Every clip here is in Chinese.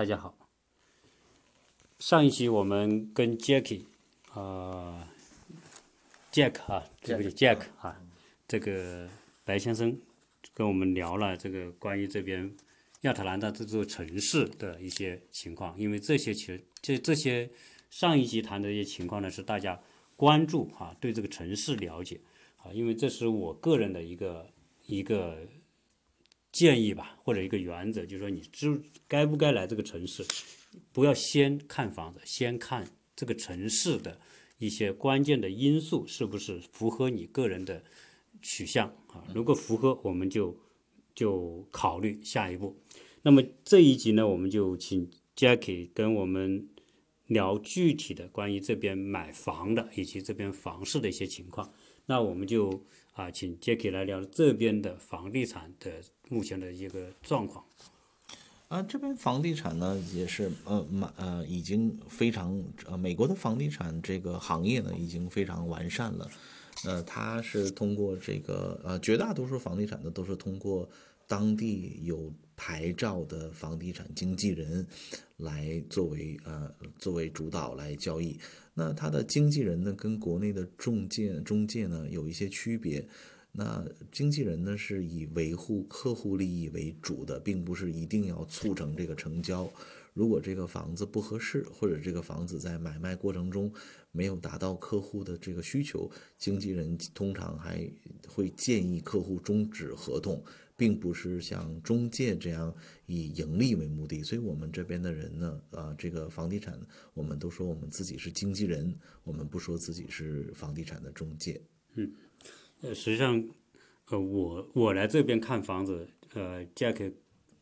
大家好。上一期我们跟 Jackie 啊、Jack 啊，对不起 Jack 啊，这个白先生跟我们聊了这个关于这边亚特兰大这座城市的一些情况，因为这些其实这这些上一集谈的一些情况呢，是大家关注啊，对这个城市了解啊，因为这是我个人的一个一个建议吧，或者一个原则，就是说你知该不该来这个城市，不要先看房子，先看这个城市的一些关键的因素是不是符合你个人的取向啊？如果符合，我们就就考虑下一步。那么这一集呢，我们就请 Jackie 跟我们聊具体的关于这边买房的以及这边房市的一些情况。那我们就啊，请 Jackie 来聊这边的房地产的目前的一个状况。啊，这边房地产呢也是呃满呃已经非常呃美国的房地产这个行业呢已经非常完善了，呃，它是通过这个呃绝大多数房地产呢都是通过当地有牌照的房地产经纪人来作为呃作为主导来交易。那他的经纪人呢跟国内的中介中介呢有一些区别。那经纪人呢是以维护客户利益为主的，并不是一定要促成这个成交。如果这个房子不合适，或者这个房子在买卖过程中没有达到客户的这个需求，经纪人通常还会建议客户终止合同，并不是像中介这样以盈利为目的。所以我们这边的人呢，啊，这个房地产，我们都说我们自己是经纪人，我们不说自己是房地产的中介。嗯呃，实际上，呃，我我来这边看房子，呃，Jack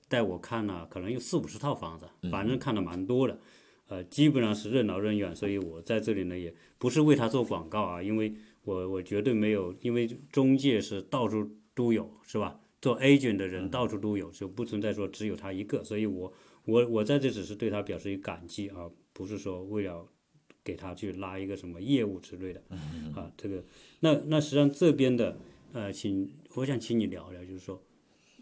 带我看了，可能有四五十套房子，反正看的蛮多的，呃，基本上是任劳任怨，所以我在这里呢，也不是为他做广告啊，因为我我绝对没有，因为中介是到处都有，是吧？做 agent 的人到处都有，就不存在说只有他一个，所以我我我在这只是对他表示一个感激啊，不是说为了给他去拉一个什么业务之类的，啊，这个。那那实际上这边的呃，请我想请你聊聊，就是说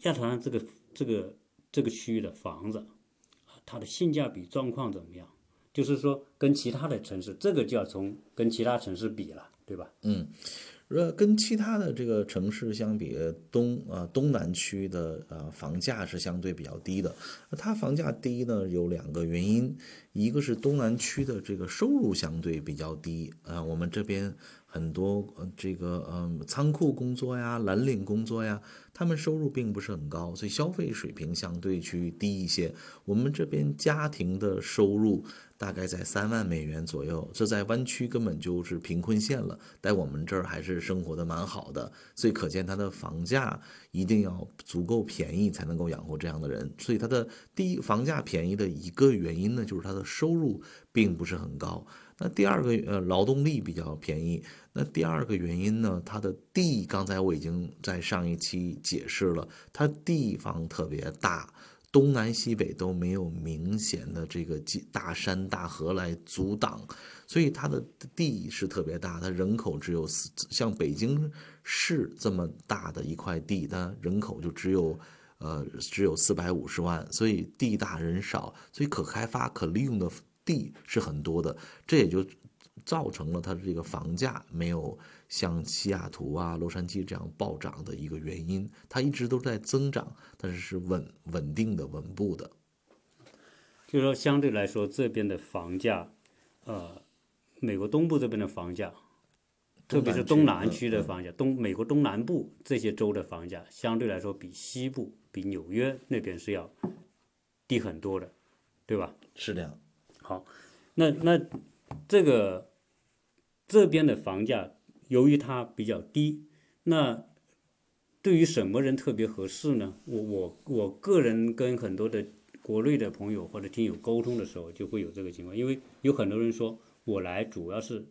亚特兰这个这个这个区域的房子，啊它的性价比状况怎么样？就是说跟其他的城市，这个就要从跟其他城市比了，对吧？呃，跟其他的这个城市相比，东呃东南区的呃房价是相对比较低的。它房价低呢，有两个原因，一个是东南区的这个收入相对比较低，呃，我们这边很多呃这个嗯、仓库工作呀、蓝领工作呀，他们收入并不是很高，所以消费水平相对去低一些。我们这边家庭的收入大概在三万美元左右，这在湾区根本就是贫困线了，在我们这儿还是生活的蛮好的，所以可见它的房价一定要足够便宜才能够养活这样的人。所以它的第一房价便宜的一个原因呢，就是它的收入并不是很高。那第二个呃劳动力比较便宜，那第二个原因呢，它的地刚才我已经在上一期解释了，它地方特别大，东南西北都没有明显的这个大山大河来阻挡，所以它的地是特别大，它人口只有四像北京市这么大的一块地，它人口就只有。呃，只有四百五十万，所以地大人少，所以可开发、可利用的地是很多的，这也就造成了它的这个房价没有像西雅图啊、洛杉矶这样暴涨的一个原因。它一直都在增长，但是是稳稳定的、稳步的。就是说相对来说，这边的房价，呃，美国东部这边的房价，特别是东南区的房价，东美国东南部这些州的房价，相对来说比西部、比纽约那边是要低很多的，对吧？是这样。好，那那这个这边的房价由于它比较低，那对于什么人特别合适呢？我我我个人跟很多的国内的朋友或者听友沟通的时候，就会有这个情况，因为有很多人说我来主要是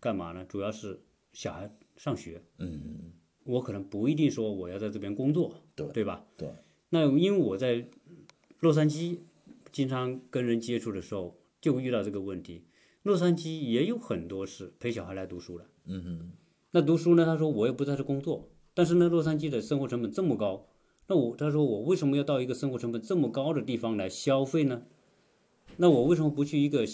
干嘛呢？主要是小孩上学，嗯，我可能不一定说我要在这边工作，对对吧？对，那因为我在洛杉矶经常跟人接触的时候，就会遇到这个问题。洛杉矶也有很多是陪小孩来读书的，嗯哼，那读书呢，他说我也不在这工作，但是呢，洛杉矶的生活成本这么高，那我他说我为什么要到一个生活成本这么高的地方来消费呢？那我为什么不去一个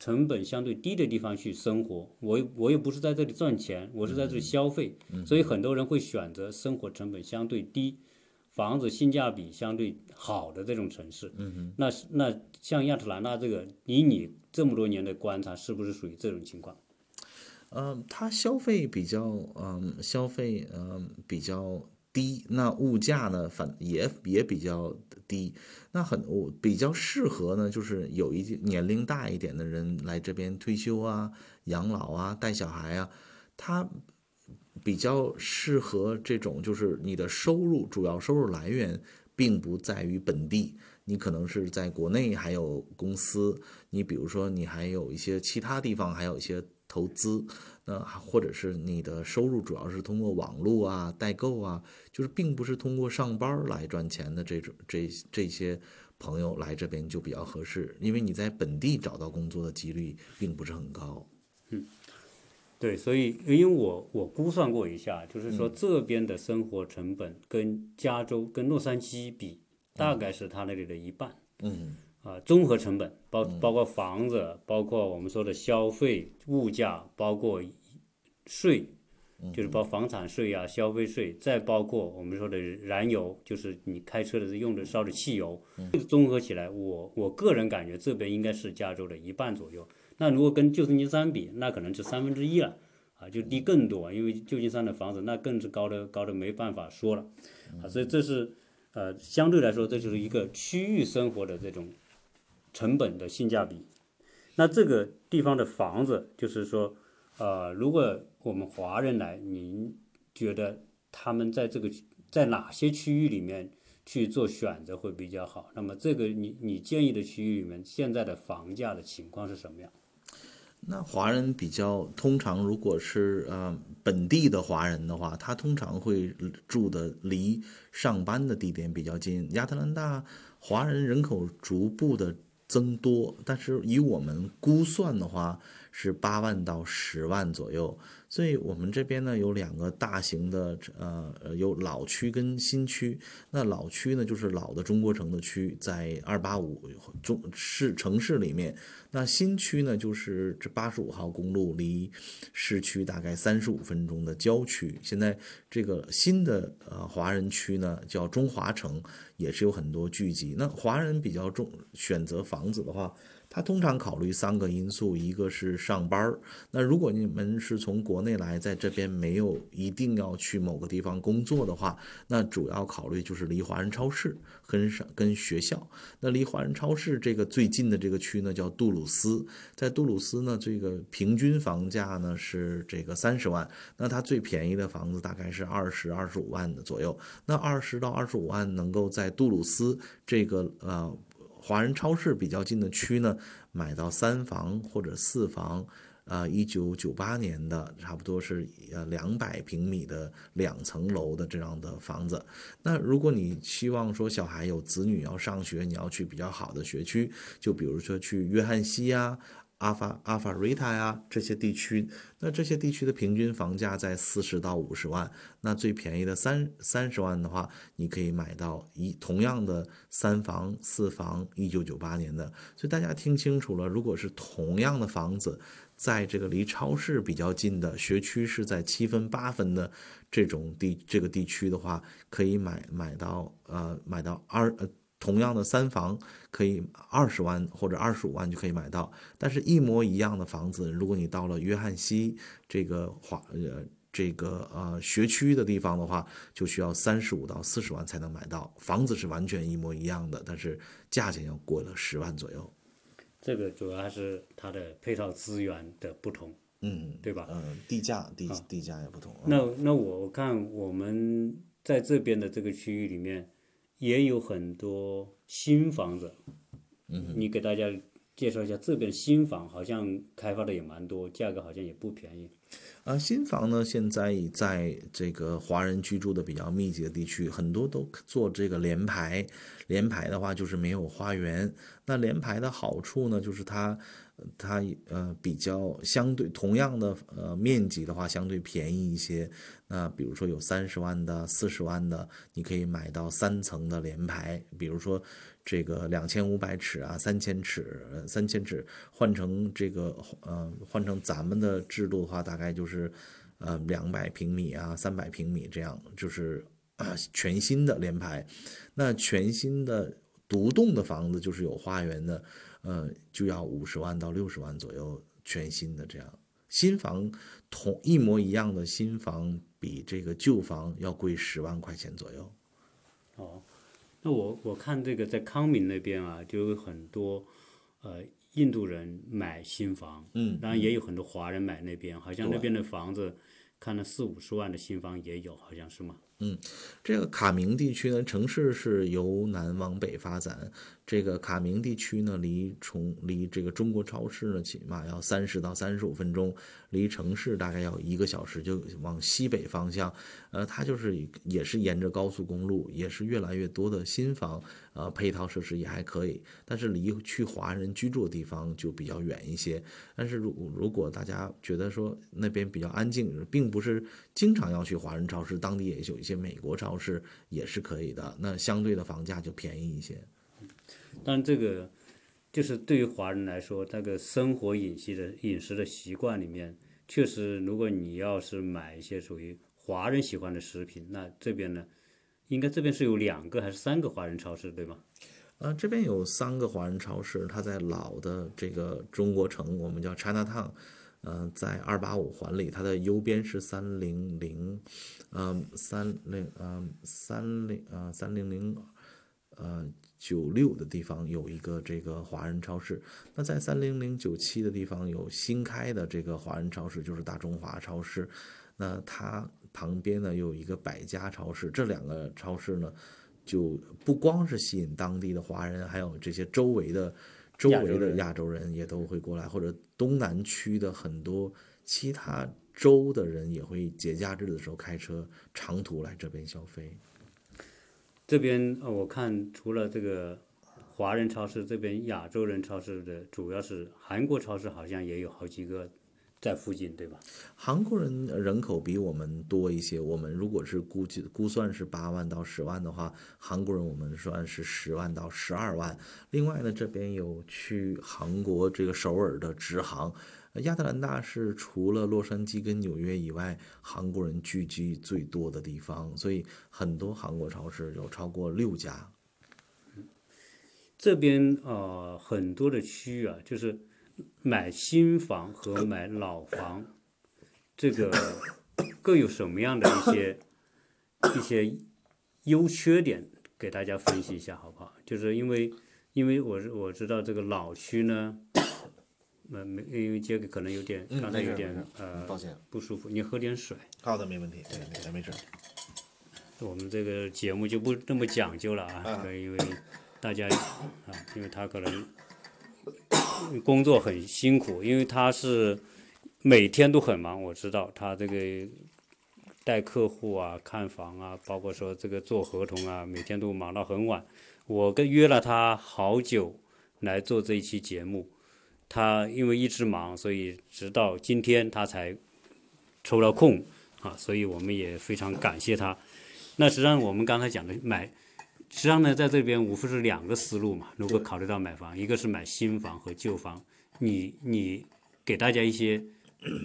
成本相对低的地方去生活？我我又不是在这里赚钱，我是在这里消费，所以很多人会选择生活成本相对低。房子性价比相对好的这种城市，嗯哼，那那像亚特兰大这个，以你这么多年的观察，是不是属于这种情况？嗯，它消费比较，嗯，消费，嗯，比较低，那物价呢，反也也比较低，那很我比较适合呢，就是有一年龄大一点的人来这边退休啊、养老啊、带小孩啊，他。比较适合这种，就是你的收入主要收入来源并不在于本地，你可能是在国内还有公司，你比如说你还有一些其他地方还有一些投资，那或者是你的收入主要是通过网络啊、代购啊，就是并不是通过上班来赚钱的这种这这些朋友来这边就比较合适，因为你在本地找到工作的几率并不是很高。嗯。对，所以因为我我估算过一下，就是说这边的生活成本跟加州跟洛杉矶比，大概是他那里的一半。嗯，啊，综合成本包包括房子，包括我们说的消费物价，包括税，就是包房产税啊、消费税，再包括我们说的燃油，就是你开车的用的烧的汽油，综合起来，我我个人感觉这边应该是加州的一半左右。那如果跟旧金山比，那可能就三分之一了，啊，就低更多，因为旧金山的房子那更是高的高的没办法说了，啊，所以这是呃相对来说这就是一个区域生活的这种成本的性价比。那这个地方的房子，就是说，呃，如果我们华人来，您觉得他们在这个在哪些区域里面去做选择会比较好？那么这个你你建议的区域里面，现在的房价的情况是什么样？那华人比较通常，如果是呃本地的华人的话，他通常会住的离上班的地点比较近。亚特兰大华人人口逐步的增多，但是以我们估算的话，是八万到十万左右。所以我们这边呢有两个大型的，呃，有老区跟新区。那老区呢就是老的中国城的区，在二八五中市城市里面。那新区呢就是这八十五号公路离市区大概三十五分钟的郊区。现在这个新的呃华人区呢叫中华城，也是有很多聚集。那华人比较重选择房子的话。他通常考虑三个因素，一个是上班儿。那如果你们是从国内来，在这边没有一定要去某个地方工作的话，那主要考虑就是离华人超市跟上跟学校。那离华人超市这个最近的这个区呢，叫杜鲁斯。在杜鲁斯呢，这个平均房价呢是这个三十万。那它最便宜的房子大概是二十二十五万的左右。那二十到二十五万能够在杜鲁斯这个呃。华人超市比较近的区呢，买到三房或者四房，啊，一九九八年的，差不多是呃两百平米的两层楼的这样的房子。那如果你希望说小孩有子女要上学，你要去比较好的学区，就比如说去约翰西呀。阿法阿法瑞塔呀，这些地区，那这些地区的平均房价在四十到五十万，那最便宜的三三十万的话，你可以买到一同样的三房四房，一九九八年的。所以大家听清楚了，如果是同样的房子，在这个离超市比较近的学区是在七分八分的这种地这个地区的话，可以买买到呃买到二呃。同样的三房可以二十万或者二十五万就可以买到，但是一模一样的房子，如果你到了约翰西这个华呃这个呃学区的地方的话，就需要三十五到四十万才能买到。房子是完全一模一样的，但是价钱要过了十万左右。这个主要还是它的配套资源的不同，嗯，对吧？嗯，地价地地价也不同。那那我看我们在这边的这个区域里面。也有很多新房子，嗯，你给大家介绍一下这边新房，好像开发的也蛮多，价格好像也不便宜。啊，新房呢，现在在这个华人居住的比较密集的地区，很多都做这个联排。联排的话就是没有花园。那联排的好处呢，就是它。它呃比较相对同样的呃面积的话，相对便宜一些。那比如说有三十万的、四十万的，你可以买到三层的联排。比如说这个两千五百尺啊、三千尺、三千尺换成这个呃换成咱们的制度的话，大概就是呃两百平米啊、三百平米这样，就是全新的联排。那全新的独栋的房子就是有花园的。呃，就要五十万到六十万左右，全新的这样。新房同一模一样的新房，比这个旧房要贵十万块钱左右。哦，那我我看这个在康明那边啊，就有很多呃印度人买新房，嗯，当然也有很多华人买那边，好像那边的房子看了四五十万的新房也有，好像是吗？嗯，这个卡明地区呢，城市是由南往北发展。这个卡明地区呢，离从离这个中国超市呢，起码要三十到三十五分钟，离城市大概要一个小时，就往西北方向。呃，它就是也是沿着高速公路，也是越来越多的新房，呃，配套设施也还可以。但是离去华人居住的地方就比较远一些。但是如如果大家觉得说那边比较安静，并不是经常要去华人超市，当地也有一些美国超市也是可以的。那相对的房价就便宜一些。但这个就是对于华人来说，那个生活饮食的饮食的习惯里面，确实，如果你要是买一些属于华人喜欢的食品，那这边呢，应该这边是有两个还是三个华人超市，对吗？呃，这边有三个华人超市，它在老的这个中国城，我们叫 China Town，呃，在二八五环里，它的右边是三零零，嗯，三零，嗯，三零，呃，三零零，呃。九六的地方有一个这个华人超市，那在三零零九七的地方有新开的这个华人超市，就是大中华超市。那它旁边呢有一个百家超市，这两个超市呢就不光是吸引当地的华人，还有这些周围的周围的亚洲人也都会过来，或者东南区的很多其他州的人也会节假日的时候开车长途来这边消费。这边，我看除了这个华人超市，这边亚洲人超市的主要是韩国超市，好像也有好几个在附近，对吧？韩国人人口比我们多一些，我们如果是估计估算是八万到十万的话，韩国人我们算是十万到十二万。另外呢，这边有去韩国这个首尔的直航。亚特兰大是除了洛杉矶跟纽约以外，韩国人聚集最多的地方，所以很多韩国超市有超过六家。这边呃很多的区域啊，就是买新房和买老房，这个 各有什么样的一些一些优缺点，给大家分析一下好不好？就是因为因为我我知道这个老区呢。呃，没，因为杰克可能有点，刚才有点呃，抱歉，不舒服，你喝点水。好的，没问题，对对，没事。我们这个节目就不那么讲究了啊，因为大家啊，因为他可能工作很辛苦，因为他是每天都很忙，我知道他这个带客户啊、看房啊，包括说这个做合同啊，每天都忙到很晚。我跟约了他好久来做这一期节目。他因为一直忙，所以直到今天他才抽了空啊，所以我们也非常感谢他。那实际上我们刚才讲的买，实际上呢，在这边无非是两个思路嘛。如果考虑到买房，一个是买新房和旧房，你你给大家一些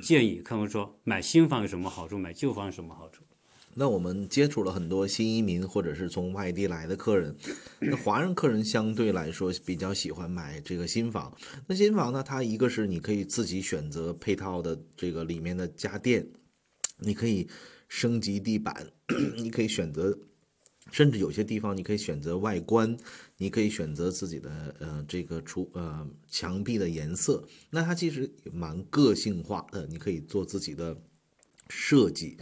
建议，看看说买新房有什么好处，买旧房有什么好处。那我们接触了很多新移民或者是从外地来的客人，那华人客人相对来说比较喜欢买这个新房。那新房呢，它一个是你可以自己选择配套的这个里面的家电，你可以升级地板，你可以选择，甚至有些地方你可以选择外观，你可以选择自己的呃这个厨呃墙壁的颜色。那它其实蛮个性化的，你可以做自己的设计。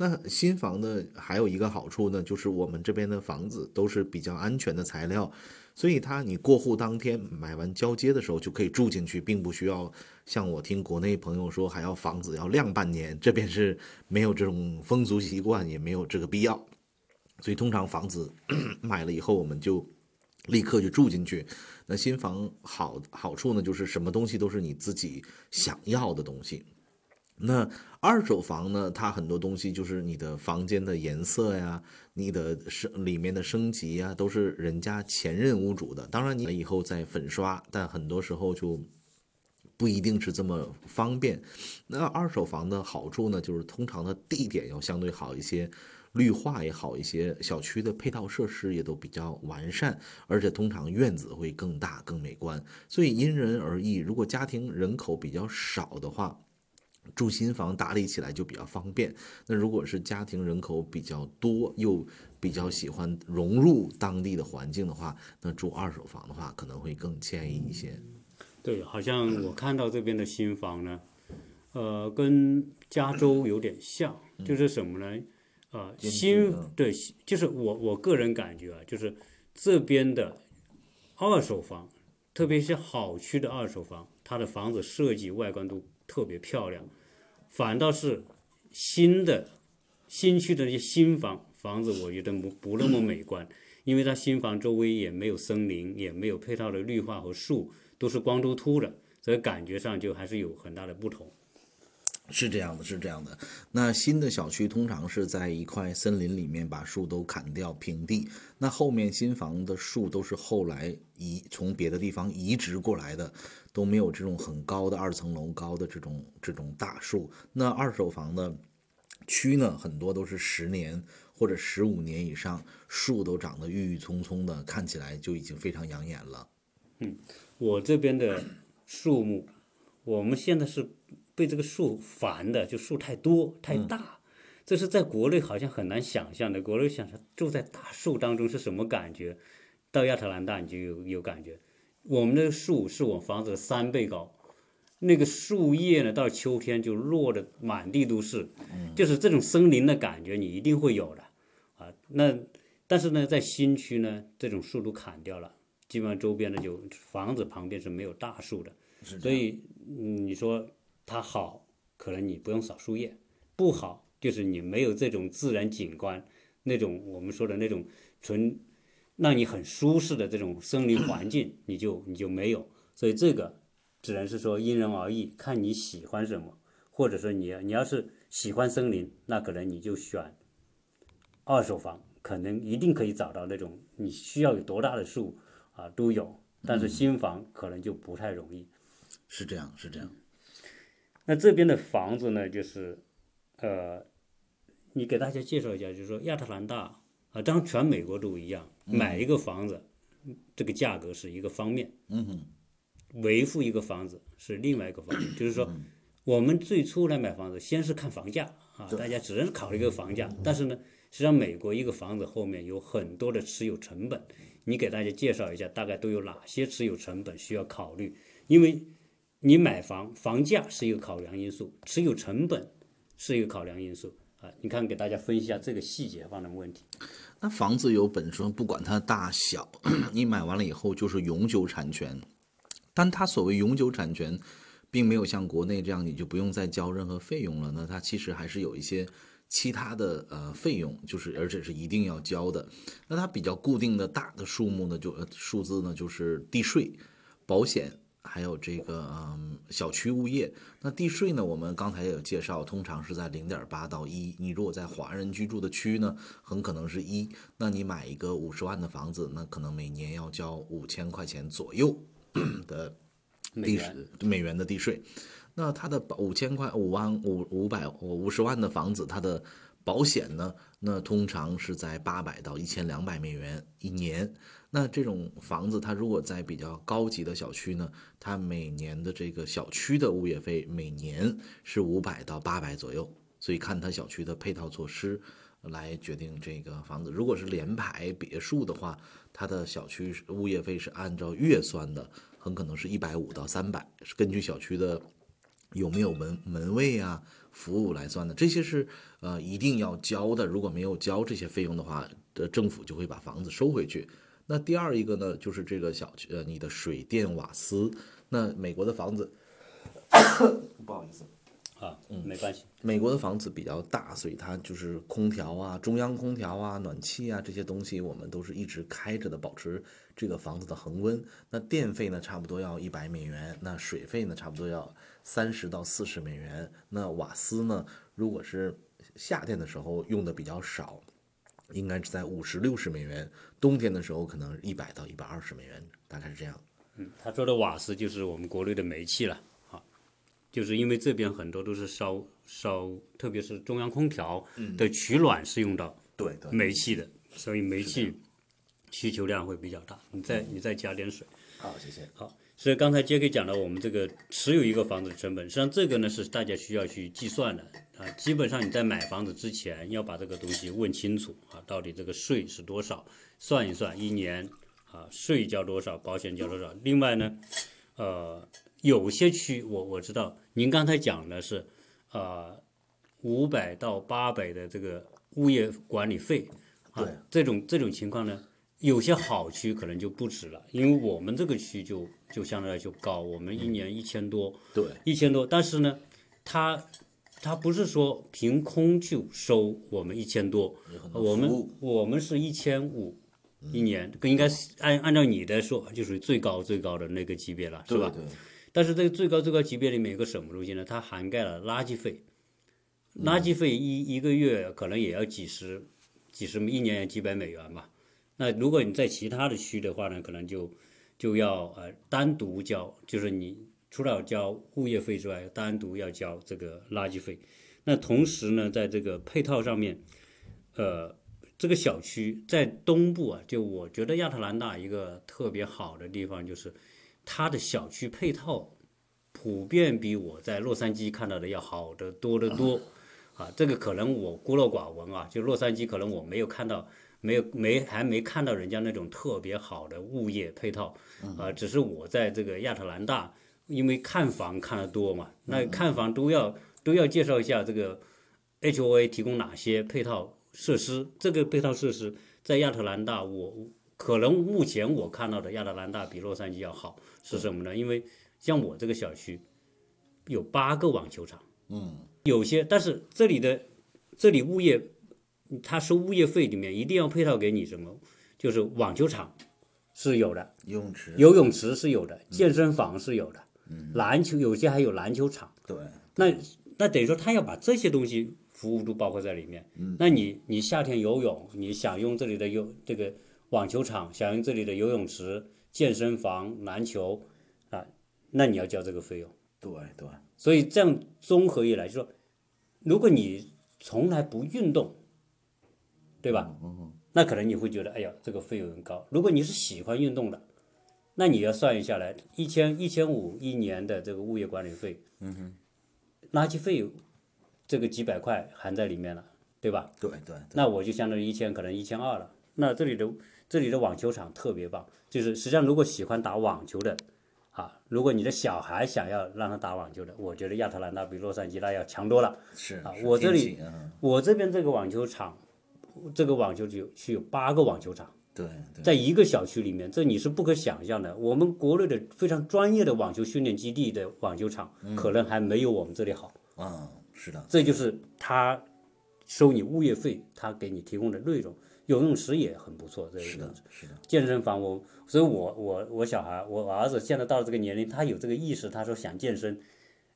那新房呢还有一个好处呢，就是我们这边的房子都是比较安全的材料，所以它你过户当天买完交接的时候就可以住进去，并不需要像我听国内朋友说还要房子要晾半年，这边是没有这种风俗习惯，也没有这个必要，所以通常房子 买了以后我们就立刻就住进去。那新房好好处呢，就是什么东西都是你自己想要的东西。那二手房呢，它很多东西就是你的房间的颜色呀，你的升里面的升级呀，都是人家前任屋主的。当然你以后再粉刷，但很多时候就不一定是这么方便。那二手房的好处呢，就是通常的地点要相对好一些。绿化也好一些，小区的配套设施也都比较完善，而且通常院子会更大、更美观。所以因人而异，如果家庭人口比较少的话，住新房打理起来就比较方便。那如果是家庭人口比较多，又比较喜欢融入当地的环境的话，那住二手房的话可能会更建议一些。对，好像我看到这边的新房呢，呃，跟加州有点像，就是什么呢？呃，新对，就是我我个人感觉啊，就是这边的二手房，特别是好区的二手房，它的房子设计外观都特别漂亮，反倒是新的新区的那些新房房子，我觉得不不那么美观，因为它新房周围也没有森林，也没有配套的绿化和树，都是光秃秃的，所以感觉上就还是有很大的不同。是这样的，是这样的。那新的小区通常是在一块森林里面把树都砍掉平地，那后面新房的树都是后来移从别的地方移植过来的，都没有这种很高的二层楼高的这种这种大树。那二手房的区呢，很多都是十年或者十五年以上，树都长得郁郁葱葱的，看起来就已经非常养眼了。嗯，我这边的树木，我们现在是。被这个树烦的，就树太多太大，这是在国内好像很难想象的。国内想象住在大树当中是什么感觉？到亚特兰大你就有有感觉。我们的树是我房子的三倍高，那个树叶呢，到秋天就落的满地都是，就是这种森林的感觉，你一定会有的啊。那但是呢，在新区呢，这种树都砍掉了，基本上周边的就房子旁边是没有大树的，所以你说。它好，可能你不用扫树叶；不好，就是你没有这种自然景观，那种我们说的那种纯让你很舒适的这种森林环境，你就你就没有。所以这个只能是说因人而异，看你喜欢什么，或者说你你要是喜欢森林，那可能你就选二手房，可能一定可以找到那种你需要有多大的树啊都有，但是新房可能就不太容易。是这样，是这样。那这边的房子呢，就是，呃，你给大家介绍一下，就是说亚特兰大啊，当然全美国都一样，买一个房子，这个价格是一个方面，嗯哼，维护一个房子是另外一个方面，就是说，我们最初来买房子，先是看房价啊，大家只能考虑一个房价，但是呢，实际上美国一个房子后面有很多的持有成本，你给大家介绍一下，大概都有哪些持有成本需要考虑，因为。你买房，房价是一个考量因素，持有成本是一个考量因素啊。你看，给大家分析一下这个细节方面的问题。那房子有本身不管它大小，你买完了以后就是永久产权，但它所谓永久产权，并没有像国内这样你就不用再交任何费用了。那它其实还是有一些其他的呃费用，就是而且是一定要交的。那它比较固定的大的数目呢，就数字呢就是地税、保险。还有这个嗯，小区物业，那地税呢？我们刚才也有介绍，通常是在零点八到一。你如果在华人居住的区呢，很可能是一。那你买一个五十万的房子，那可能每年要交五千块钱左右的地美元的地税。那它的五千块五万五五百五十万的房子，它的保险呢？那通常是在八百到一千两百美元一年。那这种房子，它如果在比较高级的小区呢，它每年的这个小区的物业费每年是五百到八百左右，所以看它小区的配套措施来决定这个房子。如果是联排别墅的话，它的小区物业费是按照月算的，很可能是一百五到三百，是根据小区的有没有门门卫啊服务来算的。这些是呃一定要交的，如果没有交这些费用的话，的政府就会把房子收回去。那第二一个呢，就是这个小区呃，你的水电瓦斯。那美国的房子，不好意思，啊，没关系。美国的房子比较大，所以它就是空调啊、中央空调啊、暖气啊这些东西，我们都是一直开着的，保持这个房子的恒温。那电费呢，差不多要一百美元；那水费呢，差不多要三十到四十美元。那瓦斯呢，如果是夏天的时候用的比较少，应该是在五十六十美元；冬天的时候可能一百到一百二十美元，大概是这样。嗯，他说的瓦斯就是我们国内的煤气了啊，就是因为这边很多都是烧烧，特别是中央空调的取暖是用到对对，煤气的，所以煤气需求量会比较大。你再你再加点水。好，谢谢。好，所以刚才杰克讲了我们这个持有一个房子的成本，实际上这个呢是大家需要去计算的啊。基本上你在买房子之前要把这个东西问清楚啊，到底这个税是多少，算一算一年啊税交多少，保险交多少。另外呢，呃，有些区我我知道您刚才讲的是啊五百到八百的这个物业管理费啊，这种这种情况呢。有些好区可能就不止了，因为我们这个区就就相对来就高，我们一年一千多，对，一千多，但是呢，它它不是说凭空就收我们一千多，我们我们是一千五一年，应该是按按照你的说，就属于最高最高的那个级别了，是吧？对对，但是这个最高最高级别里面有个什么东西呢？它涵盖了垃圾费，垃圾费一一个月可能也要几十几十，一年也几百美元吧。那如果你在其他的区的话呢，可能就就要呃单独交，就是你除了交物业费之外，单独要交这个垃圾费。那同时呢，在这个配套上面，呃，这个小区在东部啊，就我觉得亚特兰大一个特别好的地方就是它的小区配套普遍比我在洛杉矶看到的要好得多得多。啊，这个可能我孤陋寡闻啊，就洛杉矶可能我没有看到，没有没还没看到人家那种特别好的物业配套，啊，只是我在这个亚特兰大，因为看房看得多嘛，那看房都要都要介绍一下这个 HOA 提供哪些配套设施，这个配套设施在亚特兰大我可能目前我看到的亚特兰大比洛杉矶要好，是什么呢？因为像我这个小区有八个网球场。嗯有些，但是这里的这里物业，他收物业费里面一定要配套给你什么？就是网球场是有的，游泳池，游泳池是有的，健身房是有的，篮球有些还有篮球场。对，那那等于说他要把这些东西服务都包括在里面。那你你夏天游泳，你想用这里的游这个网球场，想用这里的游泳池、健身房、篮球啊，那你要交这个费用。对对，所以这样综合一来，就说，如果你从来不运动，对吧？嗯那可能你会觉得，哎呀，这个费用很高。如果你是喜欢运动的，那你要算一下来，一千一千五一年的这个物业管理费，嗯哼，垃圾费这个几百块含在里面了，对吧？对对，那我就相当于一千，可能一千二了。那这里的这里的网球场特别棒，就是实际上如果喜欢打网球的，啊，如果你的小孩想要让他打网球的，我觉得亚特兰大比洛杉矶那要强多了。是啊我这里我这边这个网球场，这个网球区区有八个网球场，对对，在一个小区里面，这你是不可想象的。我们国内的非常专业的网球训练基地的网球场，可能还没有我们这里好。啊，是的，这就是他收你物业费，他给你提供的内容。游泳池也很不错，这个是的，是的，健身房我，所以我我我小孩，我儿子现在到了这个年龄，他有这个意识，他说想健身，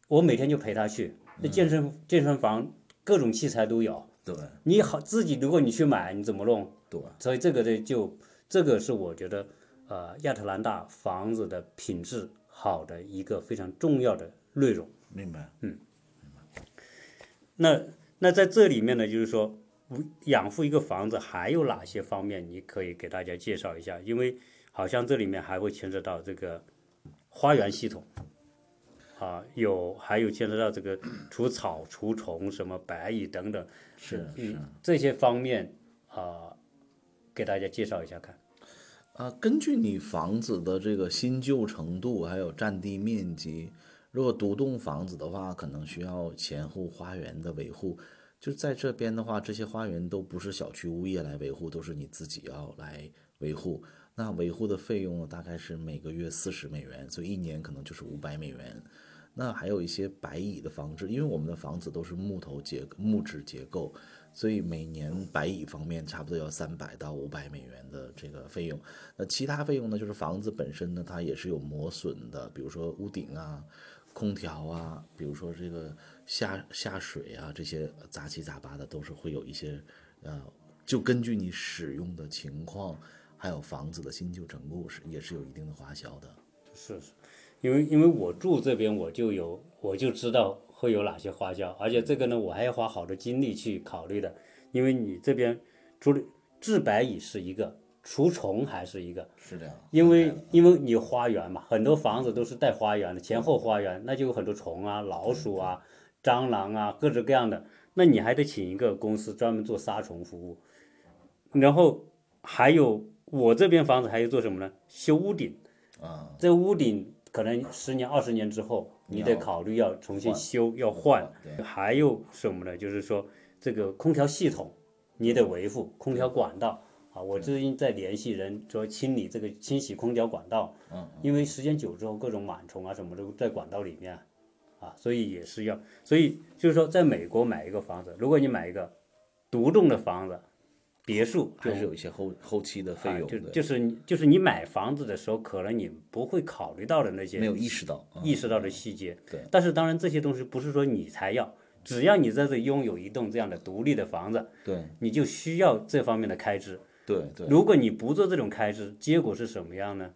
我每天就陪他去。那健身、健身房各种器材都有，对你好自己如果你去买，你怎么弄？对，所以这个的就这个是我觉得呃亚特兰大房子的品质好的一个非常重要的内容。明白，嗯那那在这里面呢，就是说养护一个房子还有哪些方面，你可以给大家介绍一下？因为好像这里面还会牵扯到这个花园系统，啊，有还有牵扯到这个除草、除虫、什么白蚁等等，是这些方面啊、给大家介绍一下看。啊，根据你房子的这个新旧程度，还有占地面积，如果独栋房子的话，可能需要前后花园的维护。就在这边的话，这些花园都不是小区物业来维护，都是你自己要来维护。那维护的费用，大概是每个月四十美元，所以一年可能就是五百美元。那还有一些白蚁的防治，因为我们的房子都是木头结木质结构，所以每年白蚁方面差不多要三百到五百美元的这个费用。那其他费用呢，就是房子本身呢，它也是有磨损的，比如说屋顶啊、空调啊，比如说这个下下水啊，这些杂七杂八的都是会有一些呃，就根据你使用的情况。还有房子的新旧程度是也是有一定的花销的，是是，因为因为我住这边我就有我就知道会有哪些花销，而且这个呢我还要花好多精力去考虑的，因为你这边除了治白蚁是一个，除虫还是一个，是这样，因为因为你花园嘛，很多房子都是带花园的，前后花园，那就有很多虫啊、老鼠啊、蟑螂啊，各种各样的，那你还得请一个公司专门做杀虫服务，然后还有。我这边房子还要做什么呢？修屋顶，啊，这屋顶可能十年、二十年之后，你得考虑要重新修，要换。还有什么呢？就是说这个空调系统，你得维护空调管道啊。我最近在联系人，说清理这个清洗空调管道，嗯，因为时间久之后，各种螨虫啊什么都在管道里面，啊，所以也是要。所以就是说，在美国买一个房子，如果你买一个独栋的房子。别墅还是有一些后后期的费用的，就就是就是你买房子的时候，可能你不会考虑到的那些没有意识到意识到的细节。对，但是当然这些东西不是说你才要，只要你在这拥有一栋这样的独立的房子，对，你就需要这方面的开支。对对，如果你不做这种开支，结果是什么样呢？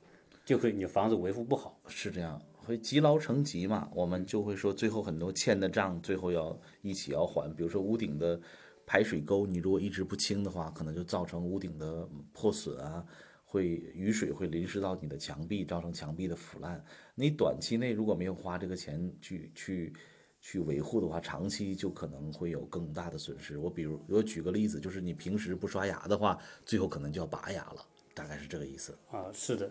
就会你房子维护不好。是这样，会积劳成疾嘛？我们就会说，最后很多欠的账，最后要一起要还。比如说屋顶的。排水沟，你如果一直不清的话，可能就造成屋顶的破损啊，会雨水会淋湿到你的墙壁，造成墙壁的腐烂。你短期内如果没有花这个钱去去去维护的话，长期就可能会有更大的损失。我比如我举个例子，就是你平时不刷牙的话，最后可能就要拔牙了，大概是这个意思。啊，是的，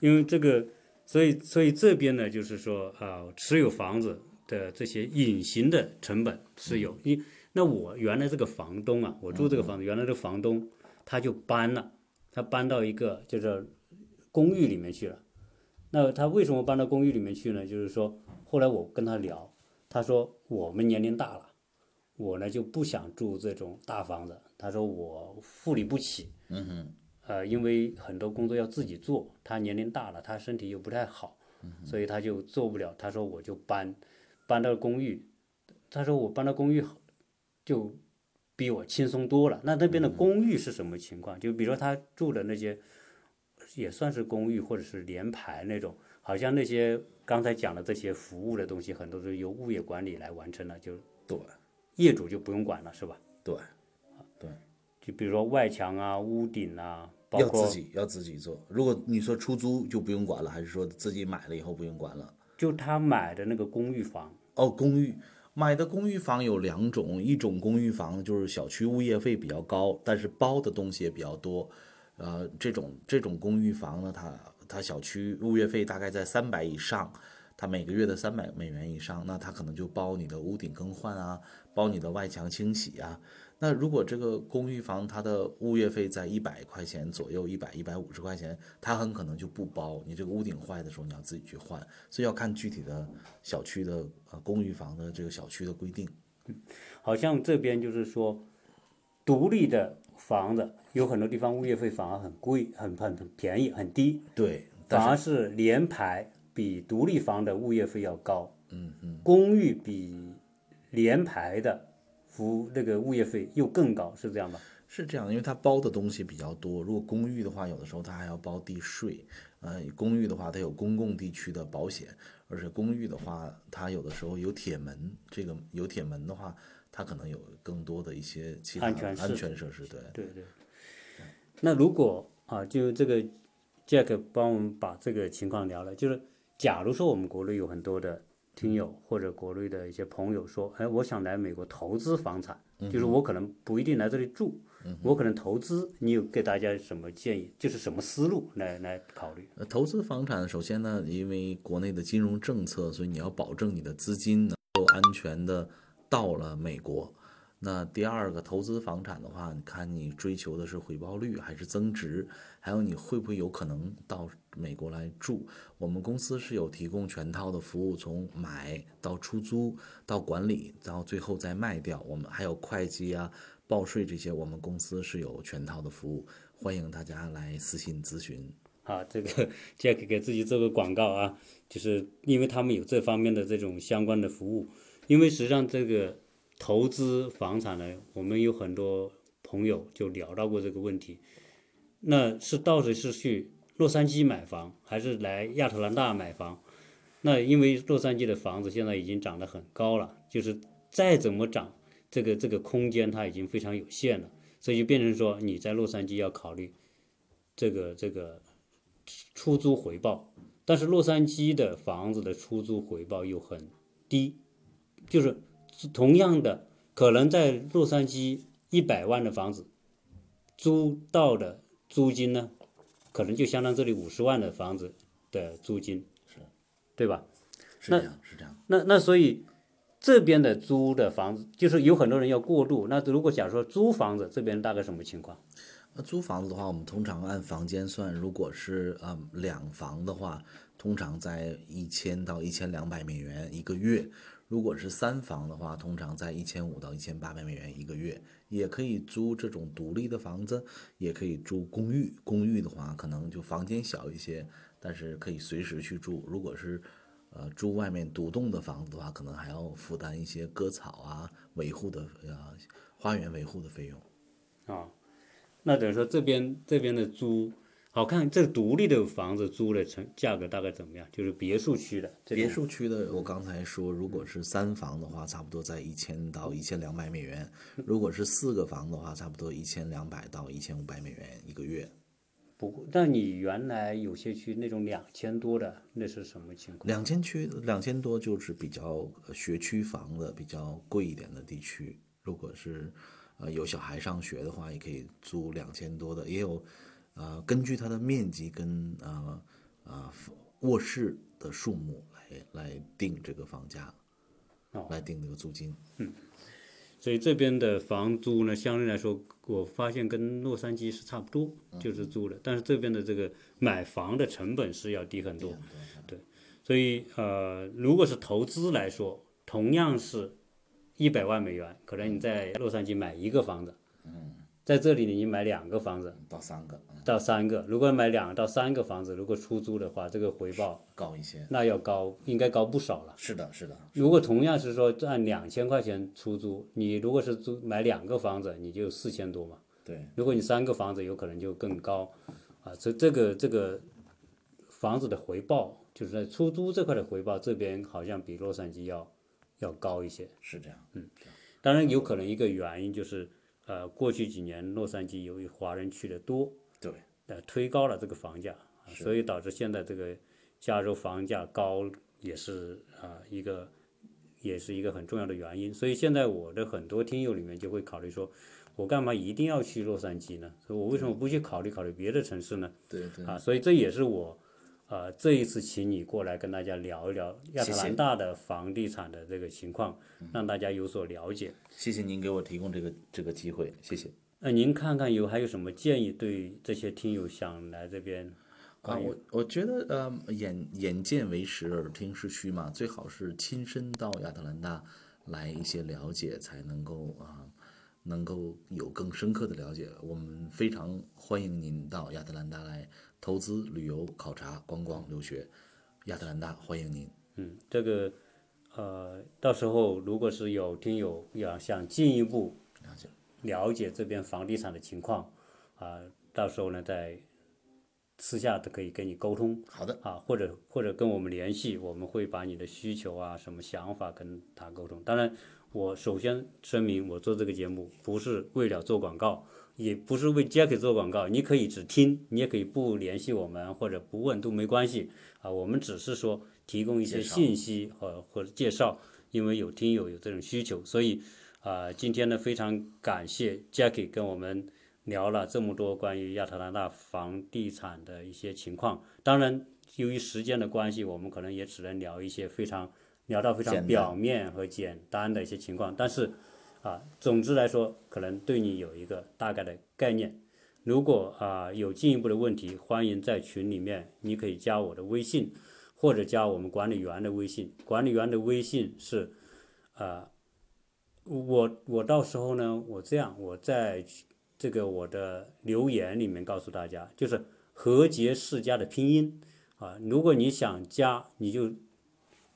因为这个，所以所以这边呢，就是说啊，持有房子的这些隐形的成本是有一。那我原来这个房东啊，我住这个房子，原来这个房东他就搬了，他搬到一个就是公寓里面去了。那他为什么搬到公寓里面去呢？就是说，后来我跟他聊，他说我们年龄大了，我呢就不想住这种大房子。他说我护理不起，嗯哼，呃，因为很多工作要自己做，他年龄大了，他身体又不太好，所以他就做不了。他说我就搬，搬到公寓。他说我搬到公寓。就比我轻松多了。那那边的公寓是什么情况？就比如说他住的那些，也算是公寓或者是联排那种，好像那些刚才讲的这些服务的东西，很多是由物业管理来完成的，就对，业主就不用管了，是吧？对，对，就比如说外墙啊、屋顶啊，包括要自己要自己做。如果你说出租就不用管了，还是说自己买了以后不用管了？就他买的那个公寓房哦，公寓。买的公寓房有两种，一种公寓房就是小区物业费比较高，但是包的东西也比较多，呃，这种这种公寓房呢，它它小区物业费大概在三百以上，它每个月的三百美元以上，那它可能就包你的屋顶更换啊，包你的外墙清洗啊。那如果这个公寓房它的物业费在一百块钱左右，一百一百五十块钱，它很可能就不包。你这个屋顶坏的时候，你要自己去换，所以要看具体的小区的呃公寓房的这个小区的规定。好像这边就是说，独立的房子有很多地方物业费反而很贵，很很很便宜，很低。对，反而是联排比独立房的物业费要高。嗯嗯，公寓比联排的。服那个物业费又更高，是这样吧？是这样，因为它包的东西比较多。如果公寓的话，有的时候它还要包地税。呃，公寓的话，它有公共地区的保险，而且公寓的话，它有的时候有铁门。这个有铁门的话，它可能有更多的一些其他安全设施。对对对。那如果啊，就这个 Jack 帮我们把这个情况聊了，就是假如说我们国内有很多的。听友或者国内的一些朋友说，哎，我想来美国投资房产，就是我可能不一定来这里住，我可能投资。你有给大家什么建议？就是什么思路来来考虑？呃，投资房产，首先呢，因为国内的金融政策，所以你要保证你的资金能够安全的到了美国。那第二个投资房产的话，你看你追求的是回报率还是增值，还有你会不会有可能到美国来住？我们公司是有提供全套的服务，从买到出租到管理，然后最后再卖掉。我们还有会计啊、报税这些，我们公司是有全套的服务，欢迎大家来私信咨询。啊，这个 Jack 给自己做个广告啊，就是因为他们有这方面的这种相关的服务，因为实际上这个。投资房产呢，我们有很多朋友就聊到过这个问题。那是到底是去洛杉矶买房，还是来亚特兰大买房？那因为洛杉矶的房子现在已经涨得很高了，就是再怎么涨，这个这个空间它已经非常有限了，所以就变成说你在洛杉矶要考虑这个这个出租回报，但是洛杉矶的房子的出租回报又很低，就是。同样的，可能在洛杉矶一百万的房子，租到的租金呢，可能就相当这里五十万的房子的租金，是，对吧？是这样，是这样。那那所以这边的租的房子，就是有很多人要过渡。那如果假如说租房子这边大概什么情况？那租房子的话，我们通常按房间算，如果是嗯两房的话，通常在一千到一千两百美元一个月。如果是三房的话，通常在一千五到一千八百美元一个月，也可以租这种独立的房子，也可以租公寓。公寓的话，可能就房间小一些，但是可以随时去住。如果是，呃，住外面独栋的房子的话，可能还要负担一些割草啊、维护的呃花园维护的费用。啊，那等于说这边这边的租。好看，这独立的房子租的成价格大概怎么样？就是别墅区的。别墅区的，我刚才说，如果是三房的话，差不多在一千到一千两百美元；如果是四个房的话，差不多一千两百到一千五百美元一个月。不过，但你原来有些区那种两千多的，那是什么情况？两千区两千多就是比较学区房的比较贵一点的地区。如果是呃有小孩上学的话，也可以租两千多的，也有。呃，根据它的面积跟呃呃卧室的数目来来定这个房价，来定这个租金。嗯，所以这边的房租呢，相对来说，我发现跟洛杉矶是差不多，就是租的。但是这边的这个买房的成本是要低很多。对，所以呃，如果是投资来说，同样是一百万美元，可能你在洛杉矶买一个房子。嗯。在这里，你买两个房子到三个，到三个。如果买两到三个房子，如果出租的话，这个回报高一些，那要高，应该高不少了。是的，是的。如果同样是说按两千块钱出租，你如果是租买两个房子，你就四千多嘛。对。如果你三个房子，有可能就更高，啊，这这个这个房子的回报，就是在出租这块的回报，这边好像比洛杉矶要要高一些。是这样，嗯。当然，有可能一个原因就是。呃，过去几年洛杉矶由于华人去的多，对，呃，推高了这个房价，所以导致现在这个加州房价高也是啊一个，也是一个很重要的原因。所以现在我的很多听友里面就会考虑说，我干嘛一定要去洛杉矶呢？所以我为什么不去考虑考虑别的城市呢？对对。啊，所以这也是我。呃，这一次请你过来跟大家聊一聊亚特兰大的房地产的这个情况，让大家有所了解。谢谢您给我提供这个这个机会，谢谢。那您看看有还有什么建议对这些听友想来这边？啊，我我觉得呃，眼眼见为实，耳听是虚嘛，最好是亲身到亚特兰大来一些了解，才能够啊，能够有更深刻的了解。我们非常欢迎您到亚特兰大来。投资、旅游、考察、观光、留学，亚特兰大欢迎您。嗯，这个，呃，到时候如果是有听友要想进一步了解了解这边房地产的情况，啊，到时候呢再私下都可以跟你沟通。好的。啊，或者或者跟我们联系，我们会把你的需求啊、什么想法跟他沟通。当然，我首先声明，我做这个节目不是为了做广告。也不是为 Jack 做广告，你可以只听，你也可以不联系我们或者不问都没关系啊。我们只是说提供一些信息和或者介绍，因为有听友有这种需求，所以啊，今天呢非常感谢 Jack 跟我们聊了这么多关于亚特兰大房地产的一些情况。当然，由于时间的关系，我们可能也只能聊一些非常聊到非常表面和简单的一些情况，但是。啊，总之来说，可能对你有一个大概的概念。如果啊有进一步的问题，欢迎在群里面，你可以加我的微信，或者加我们管理员的微信。管理员的微信是，呃，我我到时候呢，我这样，我在这个我的留言里面告诉大家，就是和杰世家的拼音啊。如果你想加，你就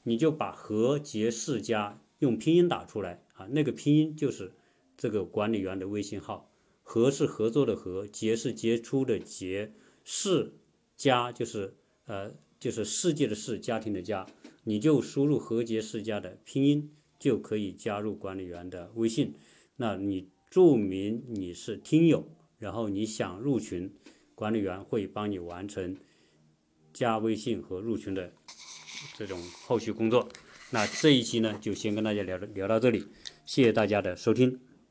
你就把和杰世家用拼音打出来啊，那个拼音就是这个管理员的微信号。和是合作的和，杰是杰出的杰，世家就是呃就是世界的世，家庭的家，你就输入和杰世家的拼音，就可以加入管理员的微信。那你注明你是听友，然后你想入群，管理员会帮你完成加微信和入群的这种后续工作。那这一期呢，就先跟大家聊聊到这里，谢谢大家的收听。